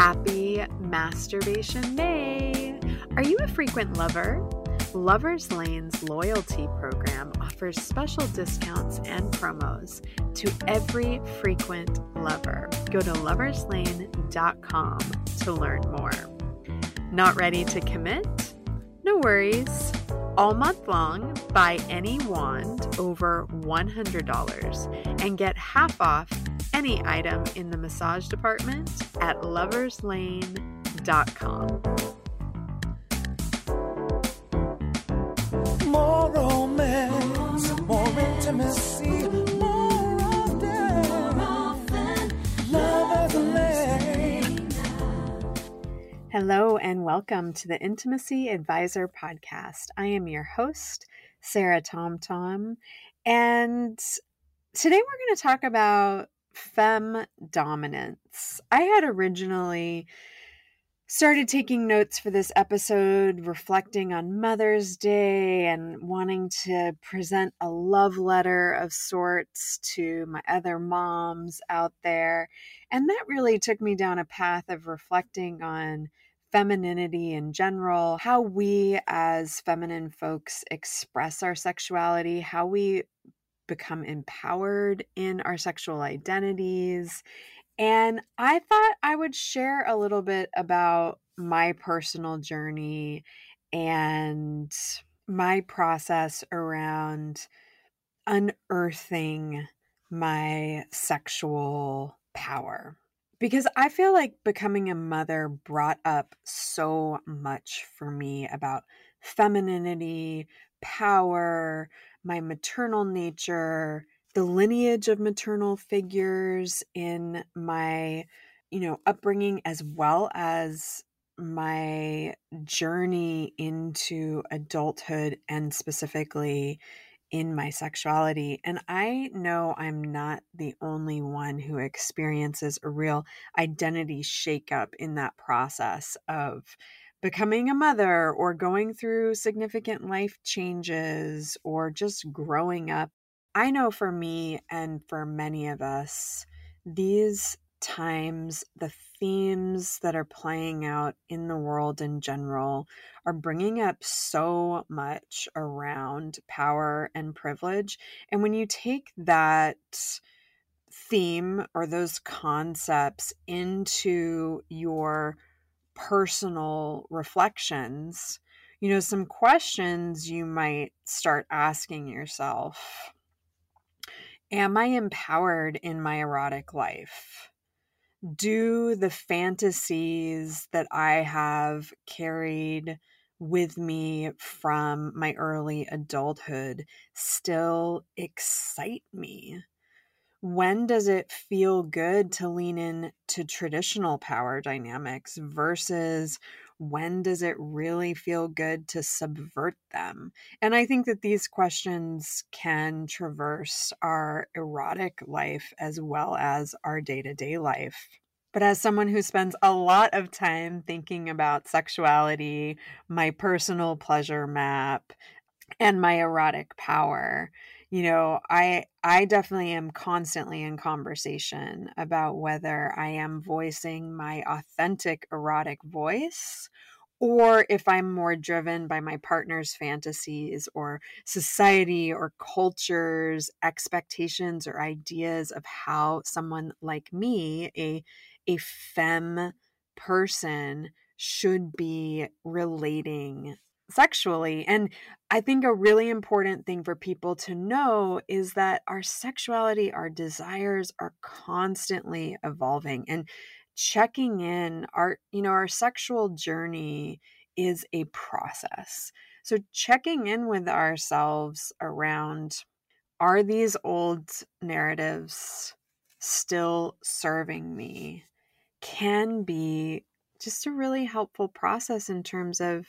Happy Masturbation May! Are you a frequent lover? Lovers Lane's loyalty program offers special discounts and promos to every frequent lover. Go to loverslane.com to learn more. Not ready to commit? No worries. All month long, buy any wand over $100 and get half off any item in the massage department at loverslane.com. More romance, more intimacy, more often. Lovers Lane. Hello, and welcome to the Intimacy Advisor Podcast. I am your host, Sarah Tom Tom, and today we're going to talk about fem dominance. I had originally started taking notes for this episode, reflecting on Mother's Day and wanting to present a love letter of sorts to my other moms out there. And that really took me down a path of reflecting on femininity in general, how we as feminine folks express our sexuality, how we become empowered in our sexual identities. And I thought I would share a little bit about my personal journey and my process around unearthing my sexual power. Because I feel like becoming a mother brought up so much for me about femininity, power, my maternal nature, the lineage of maternal figures in my, you know, upbringing as well as my journey into adulthood and specifically in my sexuality. And I know I'm not the only one who experiences a real identity shakeup in that process of becoming a mother or going through significant life changes or just growing up. I know for me and for many of us, these times, the themes that are playing out in the world in general are bringing up so much around power and privilege. And when you take that theme or those concepts into your personal reflections, you know, some questions you might start asking yourself Am I empowered in my erotic life? Do the fantasies that I have carried with me from my early adulthood still excite me? When does it feel good to lean in to traditional power dynamics versus when does it really feel good to subvert them? And I think that these questions can traverse our erotic life as well as our day to day life. But as someone who spends a lot of time thinking about sexuality, my personal pleasure map, and my erotic power, you know i i definitely am constantly in conversation about whether i am voicing my authentic erotic voice or if i'm more driven by my partner's fantasies or society or culture's expectations or ideas of how someone like me a a femme person should be relating sexually. And I think a really important thing for people to know is that our sexuality, our desires are constantly evolving and checking in our you know our sexual journey is a process. So checking in with ourselves around are these old narratives still serving me can be just a really helpful process in terms of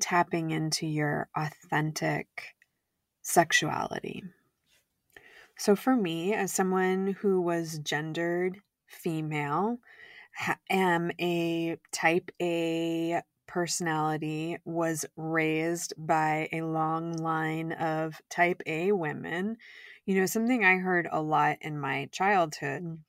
tapping into your authentic sexuality. So, for me, as someone who was gendered female, am a type A personality, was raised by a long line of type A women. You know, something I heard a lot in my childhood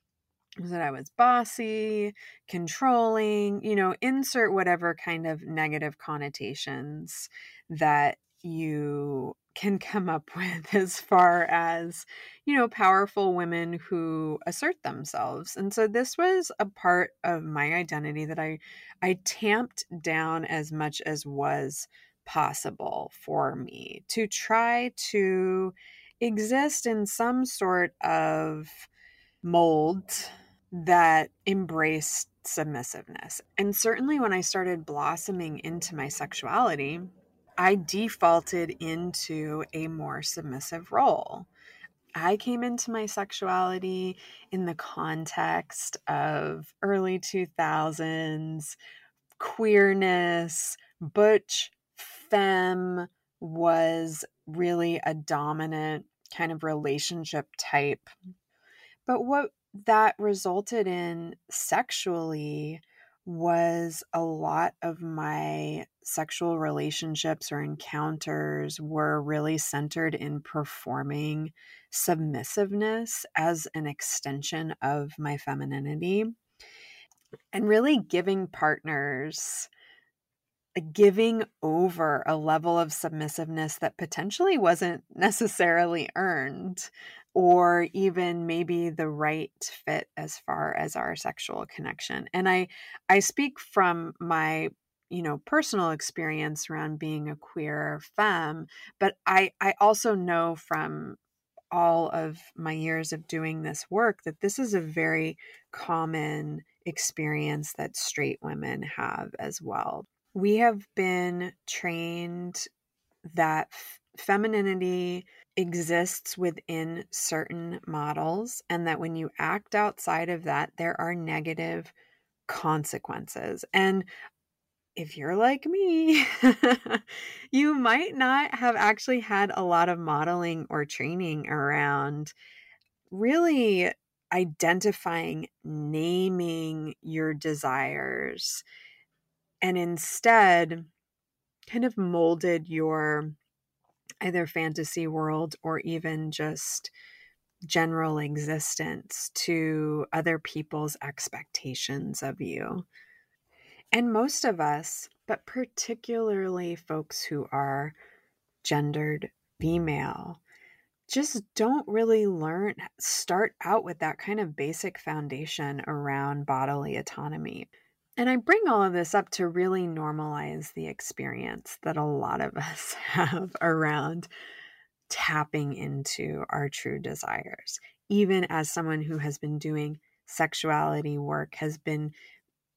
that I was bossy, controlling, you know, insert whatever kind of negative connotations that you can come up with as far as, you know, powerful women who assert themselves. And so this was a part of my identity that I I tamped down as much as was possible for me to try to exist in some sort of mold that embraced submissiveness. And certainly when I started blossoming into my sexuality, I defaulted into a more submissive role. I came into my sexuality in the context of early 2000s queerness, butch femme was really a dominant kind of relationship type. But what that resulted in sexually was a lot of my sexual relationships or encounters were really centered in performing submissiveness as an extension of my femininity and really giving partners giving over a level of submissiveness that potentially wasn't necessarily earned or even maybe the right fit as far as our sexual connection and i i speak from my you know personal experience around being a queer femme but i i also know from all of my years of doing this work that this is a very common experience that straight women have as well. We have been trained that f- femininity exists within certain models and that when you act outside of that, there are negative consequences. And if you're like me, you might not have actually had a lot of modeling or training around really identifying, naming your desires, and instead kind of molded your either fantasy world or even just general existence to other people's expectations of you. And most of us, but particularly folks who are gendered female, just don't really learn, start out with that kind of basic foundation around bodily autonomy. And I bring all of this up to really normalize the experience that a lot of us have around tapping into our true desires. Even as someone who has been doing sexuality work, has been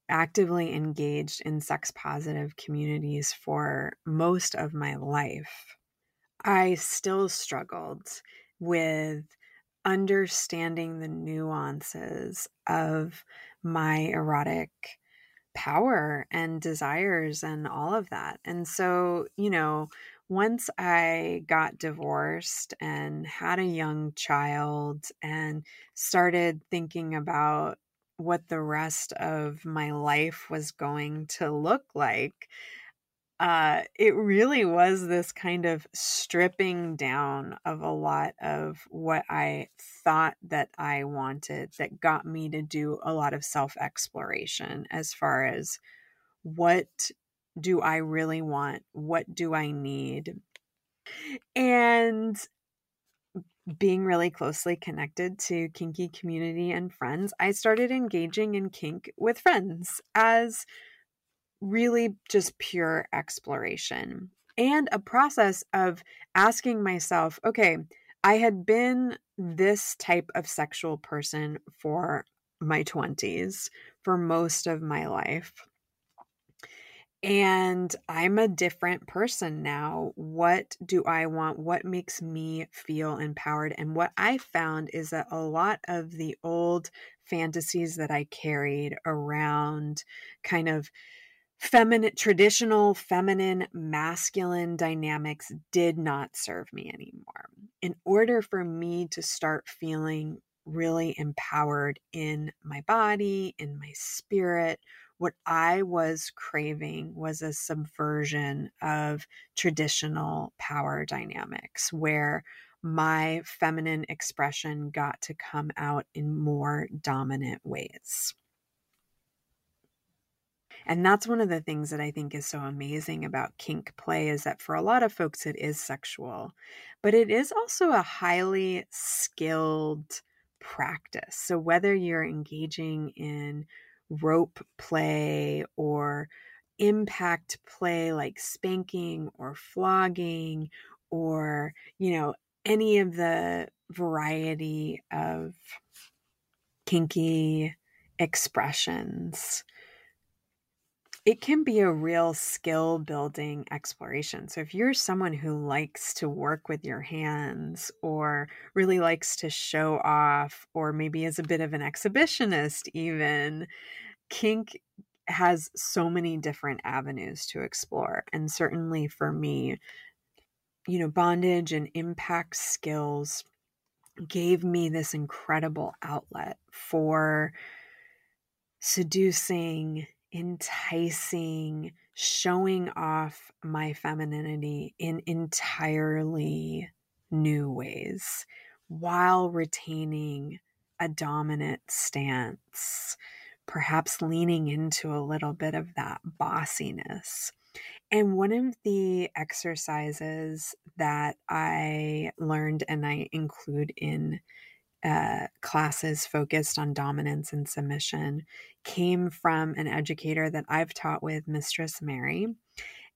actively engaged in sex positive communities for most of my life, I still struggled with understanding the nuances of my erotic power and desires and all of that. And so, you know, once I got divorced and had a young child and started thinking about what the rest of my life was going to look like, uh, it really was this kind of stripping down of a lot of what I thought that I wanted that got me to do a lot of self exploration as far as what do I really want? What do I need? And being really closely connected to kinky community and friends, I started engaging in kink with friends as really just pure exploration and a process of asking myself, okay, I had been this type of sexual person for my 20s, for most of my life. And I'm a different person now. What do I want? What makes me feel empowered? And what I found is that a lot of the old fantasies that I carried around kind of feminine traditional feminine masculine dynamics did not serve me anymore in order for me to start feeling really empowered in my body in my spirit what i was craving was a subversion of traditional power dynamics where my feminine expression got to come out in more dominant ways. And that's one of the things that I think is so amazing about kink play is that for a lot of folks it is sexual, but it is also a highly skilled practice. So whether you're engaging in rope play or impact play like spanking or flogging or, you know, any of the variety of kinky expressions it can be a real skill building exploration. So, if you're someone who likes to work with your hands or really likes to show off, or maybe is a bit of an exhibitionist, even, kink has so many different avenues to explore. And certainly for me, you know, bondage and impact skills gave me this incredible outlet for seducing enticing, showing off my femininity in entirely new ways while retaining a dominant stance, perhaps leaning into a little bit of that bossiness. And one of the exercises that I learned and I include in uh, classes focused on dominance and submission came from an educator that I've taught with, Mistress Mary.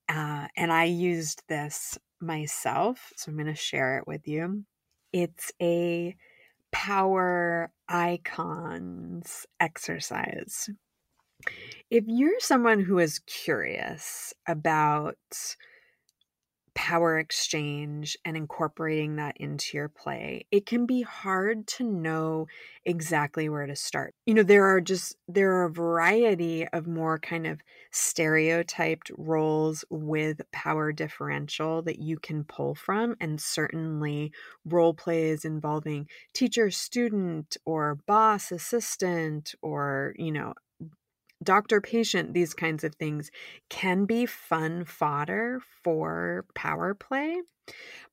Uh, and I used this myself, so I'm going to share it with you. It's a power icons exercise. If you're someone who is curious about power exchange and incorporating that into your play, it can be hard to know exactly where to start. You know, there are just there are a variety of more kind of stereotyped roles with power differential that you can pull from and certainly role plays involving teacher student or boss assistant or, you know, doctor patient, these kinds of things can be fun fodder for power play.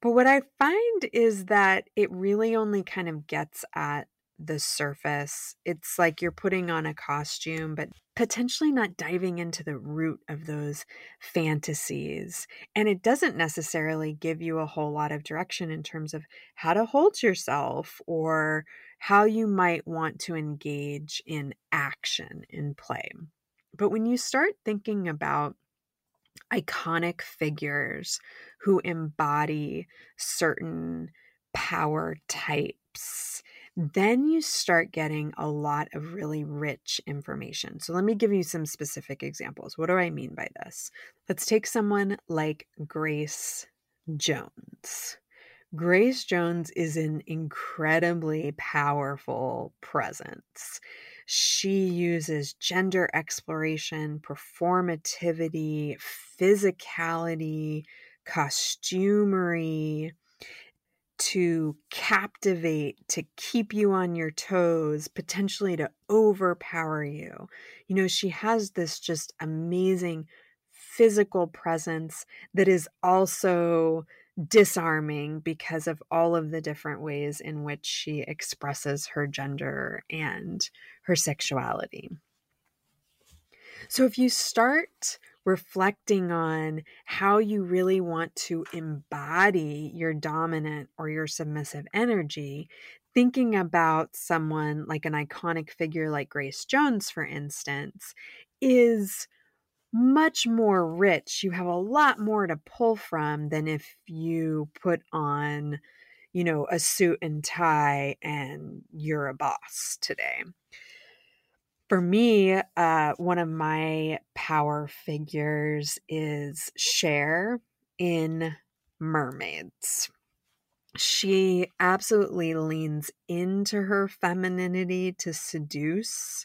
But what I find is that it really only kind of gets at the surface. It's like you're putting on a costume, but potentially not diving into the root of those fantasies. And it doesn't necessarily give you a whole lot of direction in terms of how to hold yourself or how you might want to engage in action in play. But when you start thinking about iconic figures who embody certain power types, then you start getting a lot of really rich information. So, let me give you some specific examples. What do I mean by this? Let's take someone like Grace Jones. Grace Jones is an incredibly powerful presence. She uses gender exploration, performativity, physicality, costumery to captivate, to keep you on your toes, potentially to overpower you. You know, she has this just amazing physical presence that is also disarming because of all of the different ways in which she expresses her gender and her sexuality. So, if you start reflecting on how you really want to embody your dominant or your submissive energy, thinking about someone like an iconic figure like Grace Jones, for instance, is much more rich. You have a lot more to pull from than if you put on, you know, a suit and tie and you're a boss today. For me, uh, one of my power figures is Cher in Mermaids. She absolutely leans into her femininity to seduce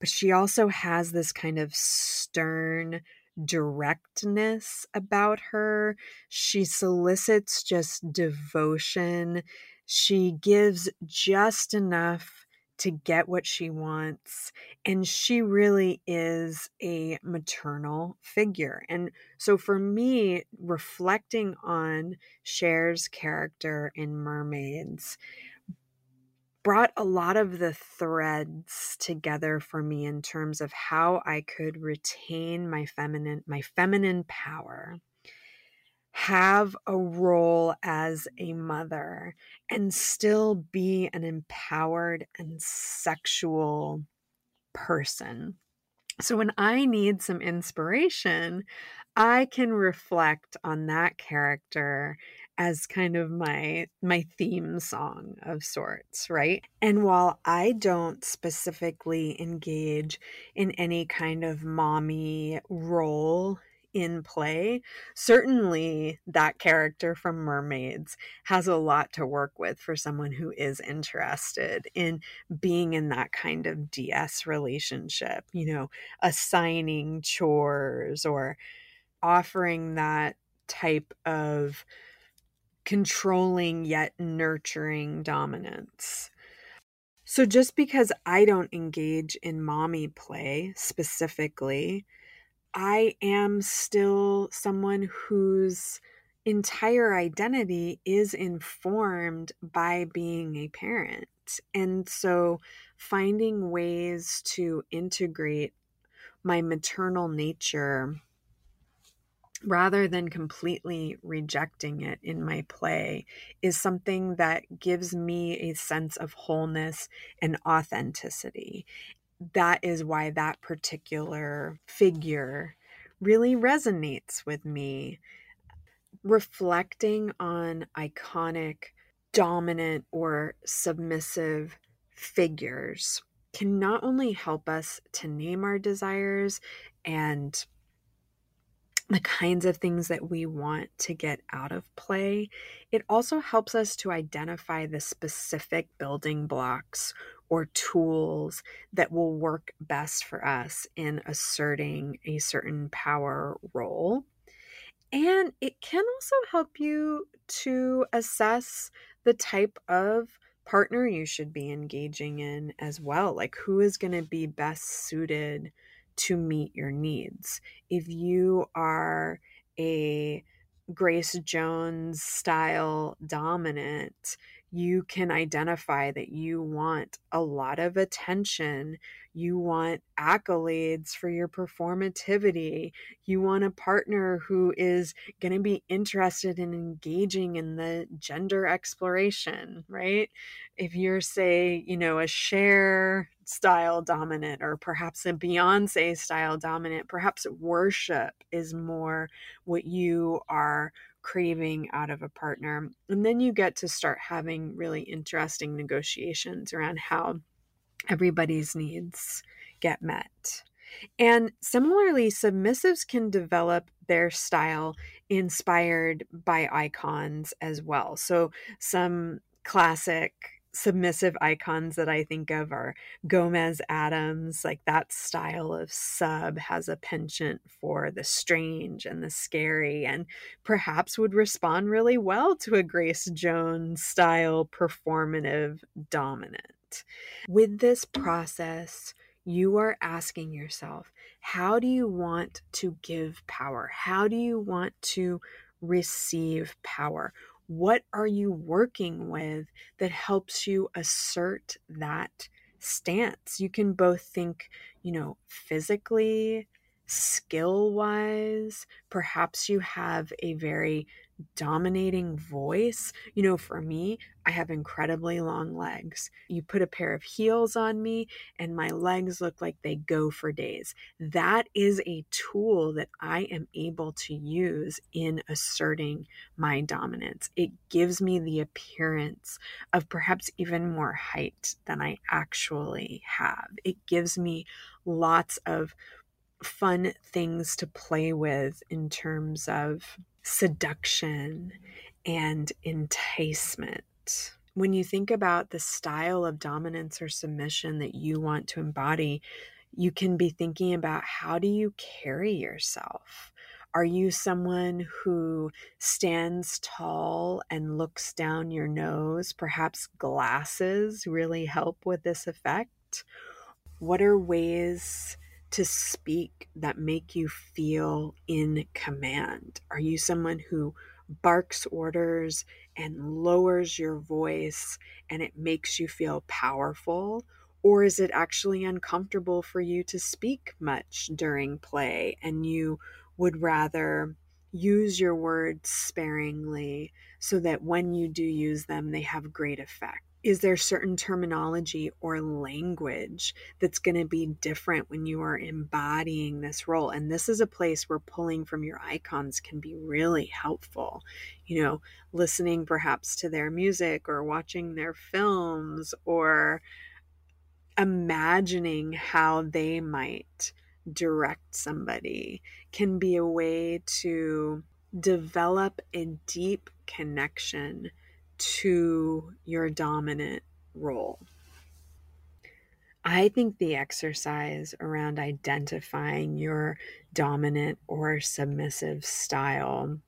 but she also has this kind of stern directness about her. She solicits just devotion. She gives just enough to get what she wants. And she really is a maternal figure. And so for me, reflecting on Cher's character in Mermaids brought a lot of the threads together for me in terms of how I could retain my feminine my feminine power have a role as a mother and still be an empowered and sexual person. So when I need some inspiration, I can reflect on that character as kind of my my theme song of sorts, right? And while I don't specifically engage in any kind of mommy role in play, certainly that character from Mermaids has a lot to work with for someone who is interested in being in that kind of DS relationship, you know, assigning chores or offering that type of controlling yet nurturing dominance. So, just because I don't engage in mommy play specifically, I am still someone whose entire identity is informed by being a parent. And so finding ways to integrate my maternal nature rather than completely rejecting it in my play is something that gives me a sense of wholeness and authenticity that is why that particular figure really resonates with me. Reflecting on iconic, dominant, or submissive figures can not only help us to name our desires and the kinds of things that we want to get out of play, it also helps us to identify the specific building blocks or tools that will work best for us in asserting a certain power role. And it can also help you to assess the type of partner you should be engaging in as well. Like, who is going to be best suited to meet your needs? If you are a Grace Jones style dominant, you can identify that you want a lot of attention. You want accolades for your performativity. You want a partner who is going to be interested in engaging in the gender exploration, right? If you're, say, you know, a Cher style dominant or perhaps a Beyonce style dominant, perhaps worship is more what you are craving out of a partner. And then you get to start having really interesting negotiations around how everybody's needs get met. And similarly, submissives can develop their style inspired by icons as well. So, some classic submissive icons that I think of are Gomez Addams, like that style of sub has a penchant for the strange and the scary, and perhaps would respond really well to a Grace Jones style performative dominant. With this process, you are asking yourself, how do you want to give power? How do you want to receive power? what are you working with that helps you assert that stance? You can both think, you know, physically, skill wise. Perhaps you have a very dominating voice. You know, for me, I have incredibly long legs. You put a pair of heels on me, and my legs look like they go for days. That is a tool that I am able to use in asserting my dominance. It gives me the appearance of perhaps even more height than I actually have. It gives me lots of fun things to play with in terms of seduction and enticement. When you think about the style of dominance or submission that you want to embody, you can be thinking about how do you carry yourself? Are you someone who stands tall and looks down your nose? Perhaps glasses really help with this effect. What are ways to speak that make you feel in command? Are you someone who barks orders and lowers your voice and it makes you feel powerful? Or is it actually uncomfortable for you to speak much during play and you would rather use your words sparingly so that when you do use them, they have great effect? Is there certain terminology or language that's going to be different when you are embodying this role? And this is a place where pulling from your icons can be really helpful. You know listening perhaps to their music or watching their films or imagining how they might direct somebody can be a way to develop a deep connection to your dominant role. I think the exercise around identifying your dominant or submissive style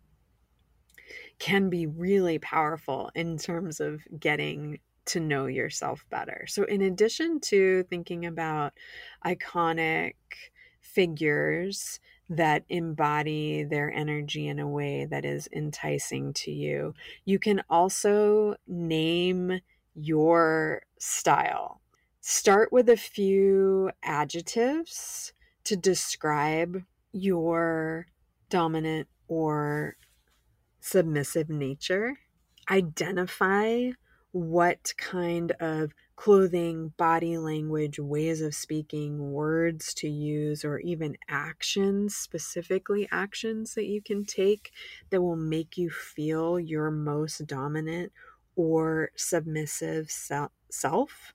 can be really powerful in terms of getting to know yourself better. So, in addition to thinking about iconic figures that embody their energy in a way that is enticing to you. You can also name your style. Start with a few adjectives to describe your dominant or submissive nature. Identify what kind of clothing, body language, ways of speaking, words to use, or even actions, specifically actions that you can take that will make you feel your most dominant or submissive self.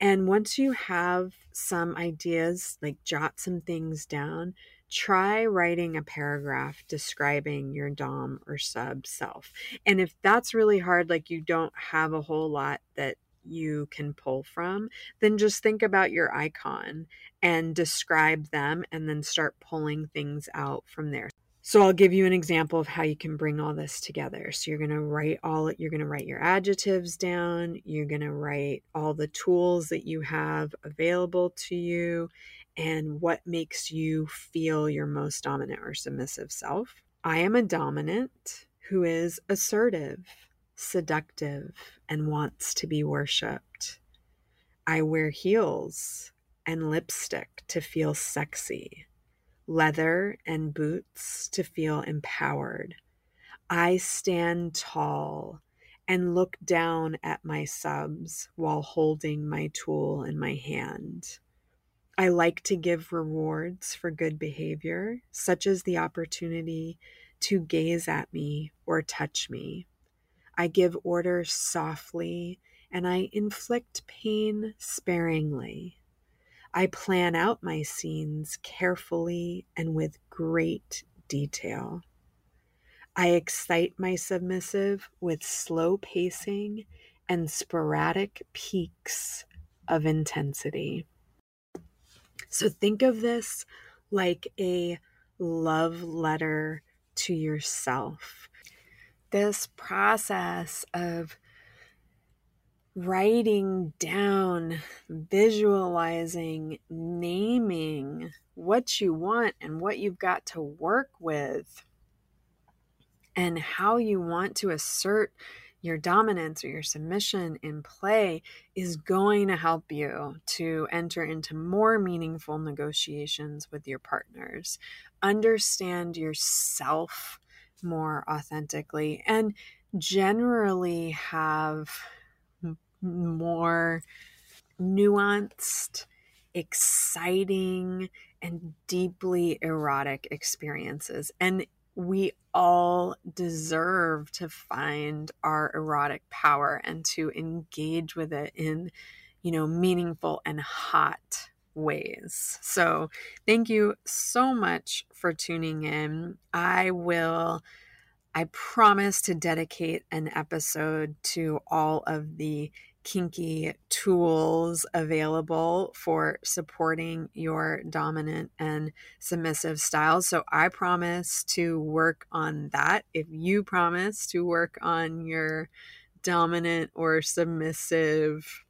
And once you have some ideas, like jot some things down, try writing a paragraph describing your Dom or sub self. And if that's really hard, like you don't have a whole lot that you can pull from, then just think about your icon and describe them and then start pulling things out from there. So I'll give you an example of how you can bring all this together. So you're going to write all you're going to write your adjectives down, you're going to write all the tools that you have available to you and what makes you feel your most dominant or submissive self. I am a dominant who is assertive, seductive, and wants to be worshiped. I wear heels and lipstick to feel sexy, leather and boots to feel empowered. I stand tall and look down at my subs while holding my tool in my hand. I like to give rewards for good behavior, such as the opportunity to gaze at me or touch me. I give orders softly and I inflict pain sparingly. I plan out my scenes carefully and with great detail. I excite my submissive with slow pacing and sporadic peaks of intensity. So think of this like a love letter to yourself. This process of writing down, visualizing, naming what you want and what you've got to work with, and how you want to assert your dominance or your submission in play is going to help you to enter into more meaningful negotiations with your partners. Understand yourself more authentically and generally have more nuanced, exciting, and deeply erotic experiences. And we all deserve to find our erotic power and to engage with it in, you know, meaningful and hot ways. So, thank you so much for tuning in. I will I promise to dedicate an episode to all of the kinky tools available for supporting your dominant and submissive styles. So I promise to work on that. If you promise to work on your dominant or submissive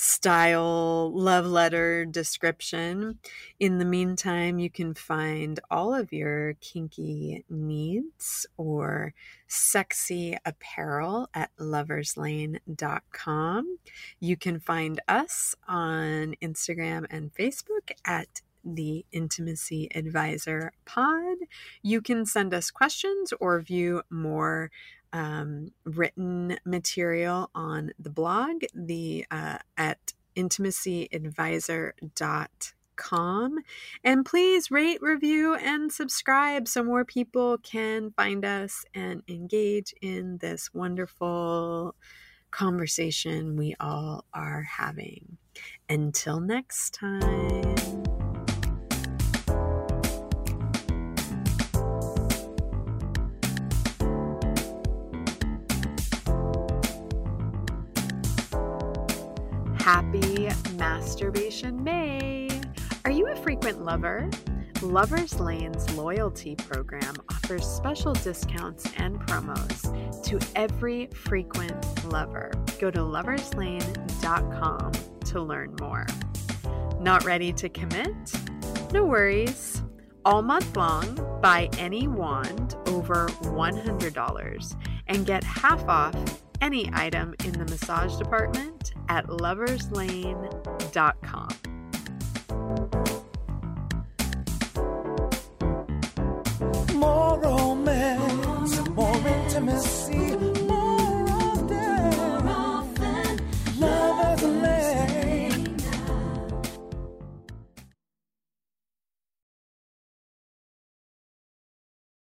style love letter description. In the meantime, you can find all of your kinky needs or sexy apparel at loverslane.com. You can find us on Instagram and Facebook at the Intimacy Advisor Pod. You can send us questions or view more um, written material on the blog, the uh, at intimacyadvisor.com. And please rate, review, and subscribe so more people can find us and engage in this wonderful conversation we all are having. Until next time. Frequent lover? Lovers Lane's loyalty program offers special discounts and promos to every frequent lover. Go to loverslane.com to learn more. Not ready to commit? No worries. All month long, buy any wand over $100 and get half off any item in the massage department at loverslane.com.